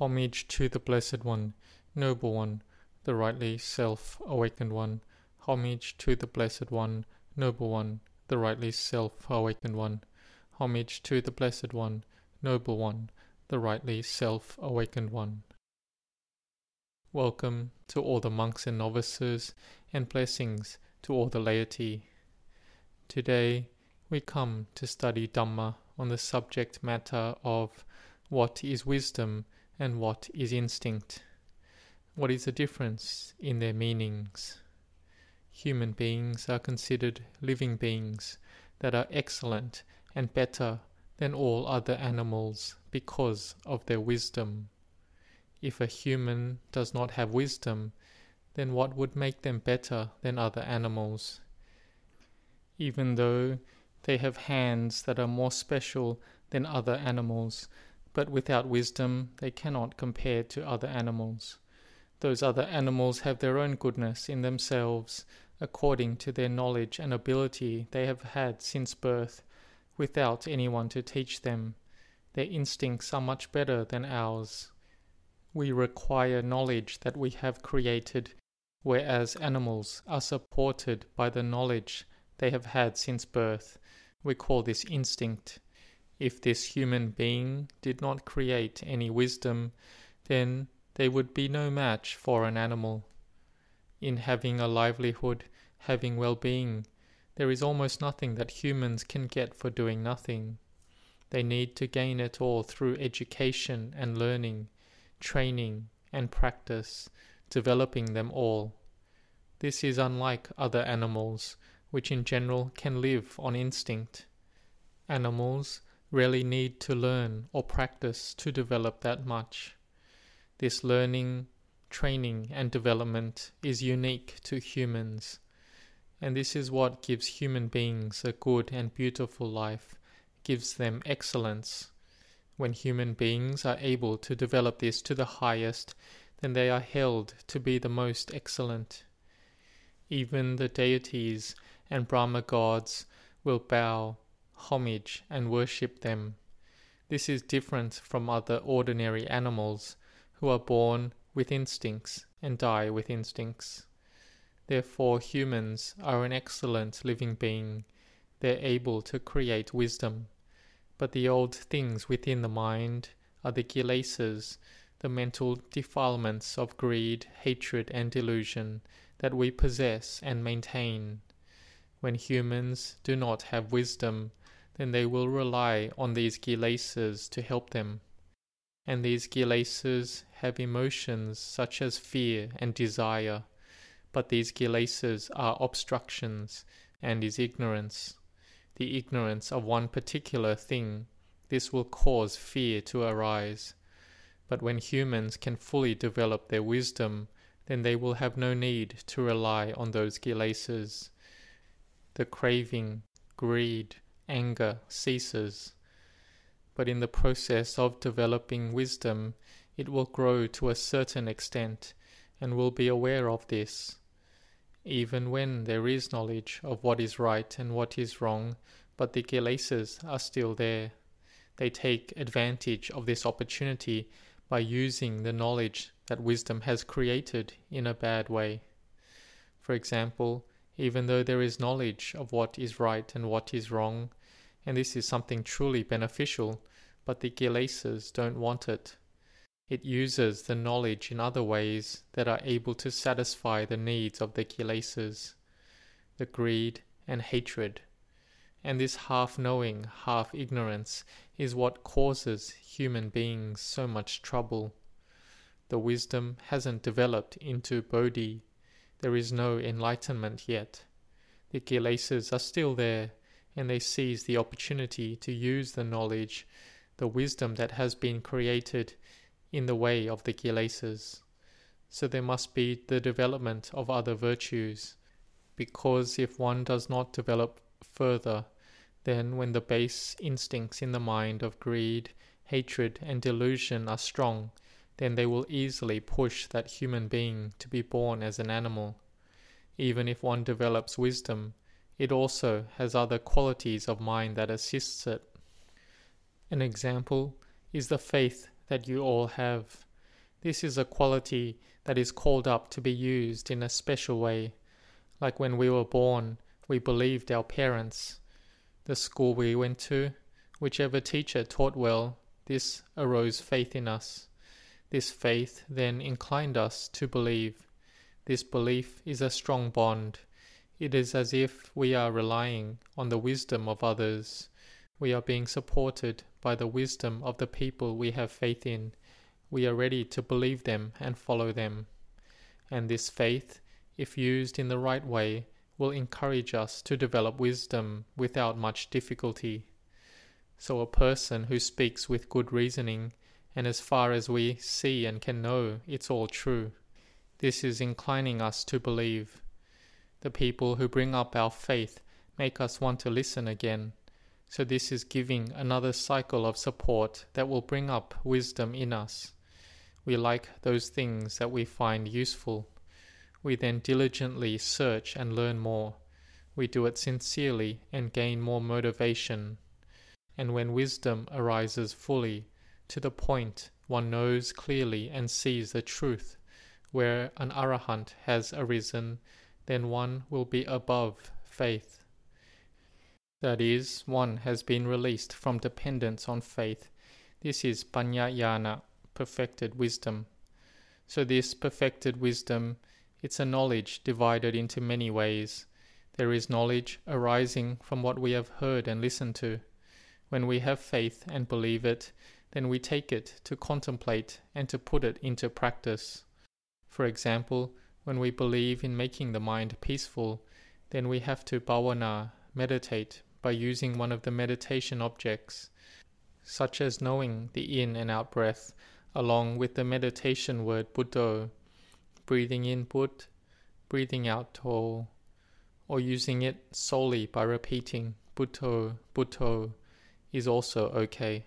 Homage to the Blessed One, Noble One, the rightly self awakened One. Homage to the Blessed One, Noble One, the rightly self awakened One. Homage to the Blessed One, Noble One, the rightly self awakened One. Welcome to all the monks and novices, and blessings to all the laity. Today we come to study Dhamma on the subject matter of what is wisdom and what is instinct. What is the difference in their meanings? Human beings are considered living beings that are excellent and better than all other animals because of their wisdom. If a human does not have wisdom, then what would make them better than other animals? Even though they have hands that are more special than other animals, but without wisdom they cannot compare to other animals. Those other animals have their own goodness in themselves, according to their knowledge and ability they have had since birth, without anyone to teach them. Their instincts are much better than ours. We require knowledge that we have created, whereas animals are supported by the knowledge they have had since birth. We call this instinct. If this human being did not create any wisdom, then they would be no match for an animal. In having a livelihood, having well being, there is almost nothing that humans can get for doing nothing. They need to gain it all through education and learning, training and practice, developing them all. This is unlike other animals, which in general can live on instinct. Animals really need to learn or practice to develop that much. This learning, training, and development is unique to humans, and this is what gives human beings a good and beautiful life, gives them excellence. When human beings are able to develop this to the highest, then they are held to be the most excellent. Even the deities and Brahma gods will bow homage, and worship them. This is different from other ordinary animals who are born with instincts and die with instincts. Therefore, humans are an excellent living being. They're able to create wisdom. But the old things within the mind are the kilesas, the mental defilements of greed, hatred, and delusion that we possess and maintain. When humans do not have wisdom, then they will rely on these kilesas to help them. And these kilesas have emotions such as fear and desire, but these kilesas are obstructions and is ignorance. The ignorance of one particular thing, this will cause fear to arise. But when humans can fully develop their wisdom, then they will have no need to rely on those kilesas. The craving, greed, anger ceases. But in the process of developing wisdom, it will grow to a certain extent and will be aware of this. Even when there is knowledge of what is right and what is wrong, but the kilesas are still there. They take advantage of this opportunity by using the knowledge that wisdom has created in a bad way. For example, even though there is knowledge of what is right and what is wrong, and this is something truly beneficial, but the kilesas don't want it. It uses the knowledge in other ways that are able to satisfy the needs of the kilesas, the greed and hatred. And this half knowing, half ignorance is what causes human beings so much trouble. The wisdom hasn't developed into Bodhi there is no enlightenment yet. The kilesas are still there, and they seize the opportunity to use the knowledge, the wisdom that has been created in the way of the kilesas. So there must be the development of other virtues, because if one does not develop further, then when the base instincts in the mind of greed, hatred, and delusion are strong, then they will easily push that human being to be born as an animal. Even if one develops wisdom, it also has other qualities of mind that assists it. An example is the faith that you all have. This is a quality that is called up to be used in a special way. Like when we were born, we believed our parents. The school we went to, whichever teacher taught well, this arose faith in us. This faith then inclined us to believe. This belief is a strong bond. It is as if we are relying on the wisdom of others. We are being supported by the wisdom of the people we have faith in we are ready to believe them and follow them. And this faith, if used in the right way, will encourage us to develop wisdom without much difficulty. So, a person who speaks with good reasoning, and as far as we see and can know, it's all true. This is inclining us to believe. The people who bring up our faith make us want to listen again. So, this is giving another cycle of support that will bring up wisdom in us. We like those things that we find useful. We then diligently search and learn more. We do it sincerely and gain more motivation. And when wisdom arises fully, to the point one knows clearly and sees the truth, where an arahant has arisen, then one will be above faith. That is, one has been released from dependence on faith. This is panyayana perfected wisdom. So, this perfected wisdom, it's a knowledge divided into many ways. There is knowledge arising from what we have heard and listened to. When we have faith and believe it, then we take it to contemplate and to put it into practice. For example, when we believe in making the mind peaceful, then we have to bhavana, meditate, by using one of the meditation objects, such as knowing the in and out breath along with the meditation word Buddho, breathing in Bud, breathing out To, or using it solely by repeating Buddho, Buddho is also okay.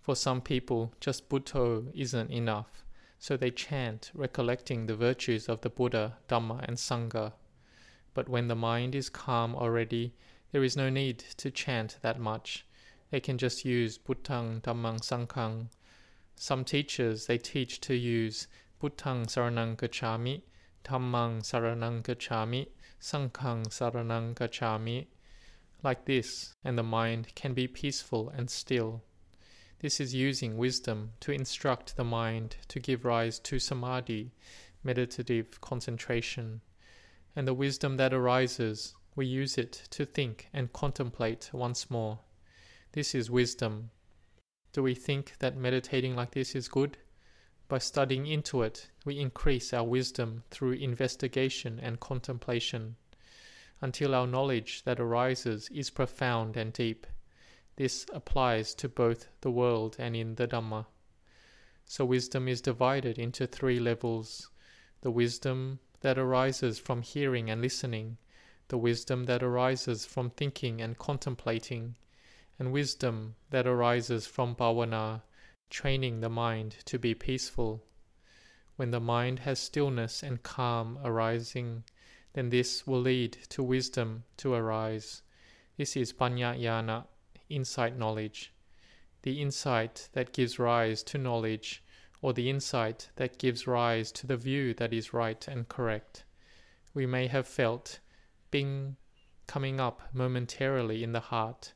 For some people, just Buddho isn't enough, so they chant recollecting the virtues of the Buddha, Dhamma, and Sangha. But when the mind is calm already, there is no need to chant that much. They can just use Buddhang, Dhammang, Sanghang some teachers they teach to use Buddhang Saranang Gacchami, Dhammang Saranang Gacchami, Sanghang Saranang Gacchami, like this, and the mind can be peaceful and still. This is using wisdom to instruct the mind to give rise to samadhi, meditative concentration. And the wisdom that arises, we use it to think and contemplate once more. This is wisdom do we think that meditating like this is good? By studying into it, we increase our wisdom through investigation and contemplation until our knowledge that arises is profound and deep. This applies to both the world and in the Dhamma. So, wisdom is divided into three levels the wisdom that arises from hearing and listening, the wisdom that arises from thinking and contemplating, and wisdom that arises from bhavana, training the mind to be peaceful. When the mind has stillness and calm arising, then this will lead to wisdom to arise. This is panyayana, insight knowledge. The insight that gives rise to knowledge, or the insight that gives rise to the view that is right and correct. We may have felt bing coming up momentarily in the heart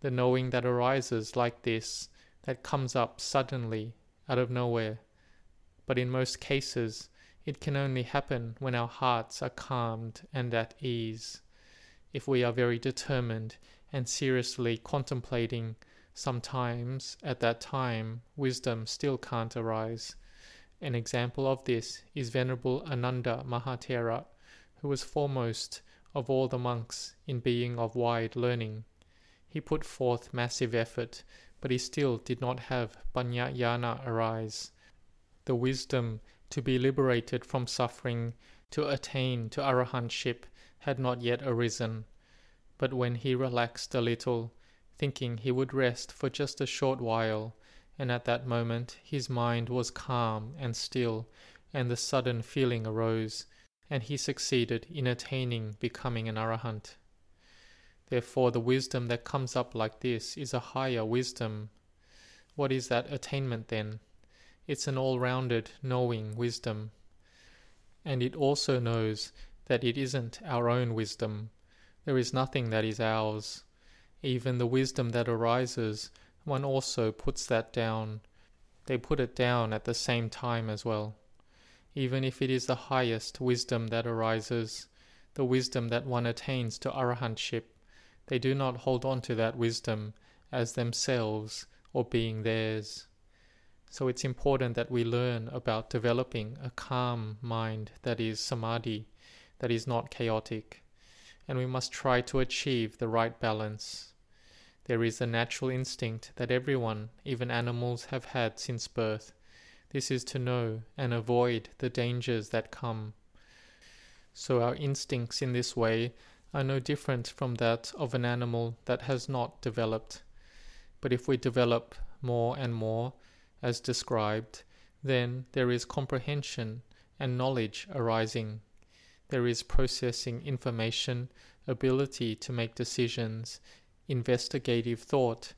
the knowing that arises like this, that comes up suddenly out of nowhere. But in most cases, it can only happen when our hearts are calmed and at ease. If we are very determined and seriously contemplating, sometimes at that time wisdom still can't arise. An example of this is Venerable Ananda Mahathera, who was foremost of all the monks in being of wide learning. He put forth massive effort, but he still did not have Panyayana arise. The wisdom to be liberated from suffering, to attain to arahantship, had not yet arisen. But when he relaxed a little, thinking he would rest for just a short while, and at that moment his mind was calm and still, and the sudden feeling arose, and he succeeded in attaining becoming an arahant. Therefore, the wisdom that comes up like this is a higher wisdom. what is that attainment then? It's an all rounded knowing wisdom. And it also knows that it isn't our own wisdom. There is nothing that is ours. Even the wisdom that arises, one also puts that down. They put it down at the same time as well. Even if it is the highest wisdom that arises, the wisdom that one attains to arahantship, they do not hold on to that wisdom as themselves or being theirs. So it's important that we learn about developing a calm mind that is samadhi, that is not chaotic, and we must try to achieve the right balance. There is a natural instinct that everyone, even animals, have had since birth. This is to know and avoid the dangers that come. So our instincts in this way are no different from that of an animal that has not developed. But if we develop more and more, as described, then there is comprehension and knowledge arising. There is processing information, ability to make decisions, investigative thought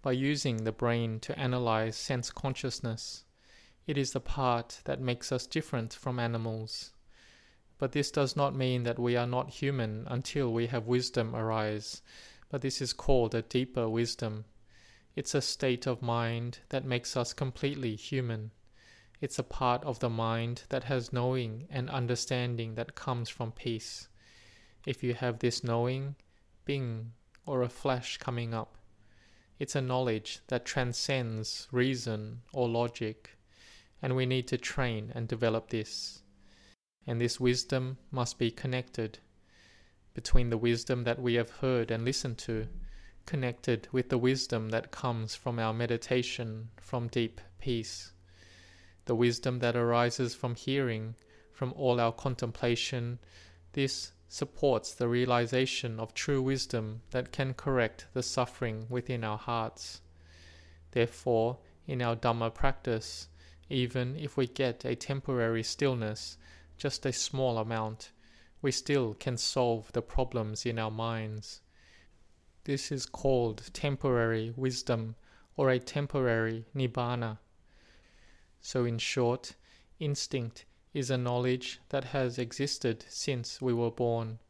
by using the brain to analyze sense consciousness. It is the part that makes us different from animals. But this does not mean that we are not human until we have wisdom arise, but this is called a deeper wisdom. It's a state of mind that makes us completely human. It's a part of the mind that has knowing and understanding that comes from peace. If you have this knowing, bing, or a flash coming up, it's a knowledge that transcends reason or logic, and we need to train and develop this and this wisdom must be connected between the wisdom that we have heard and listened to, connected with the wisdom that comes from our meditation from deep peace, the wisdom that arises from hearing, from all our contemplation. This supports the realization of true wisdom that can correct the suffering within our hearts. Therefore, in our Dhamma practice, even if we get a temporary stillness, just a small amount, we still can solve the problems in our minds. This is called temporary wisdom or a temporary nibbana. So, in short, instinct is a knowledge that has existed since we were born,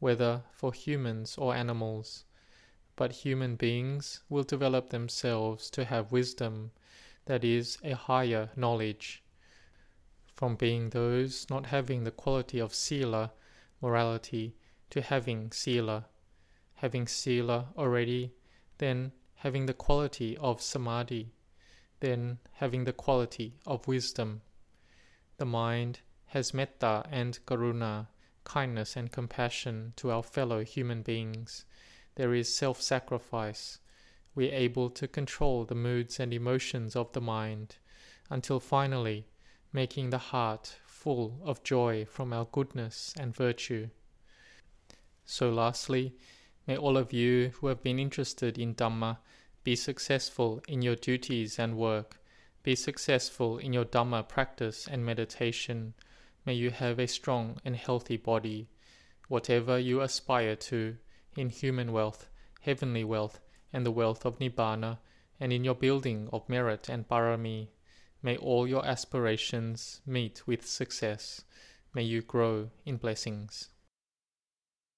whether for humans or animals. But human beings will develop themselves to have wisdom, that is, a higher knowledge. From being those not having the quality of sila, morality, to having sila, having sila already, then having the quality of samadhi, then having the quality of wisdom. The mind has metta and karuna, kindness and compassion to our fellow human beings. There is self sacrifice. We are able to control the moods and emotions of the mind until finally making the heart full of joy from our goodness and virtue. So, lastly, may all of you who have been interested in Dhamma be successful in your duties and work, be successful in your Dhamma practice and meditation. May you have a strong and healthy body. Whatever you aspire to, in human wealth, heavenly wealth, and the wealth of Nibbana, and in your building of merit and parami, May all your aspirations meet with success. May you grow in blessings.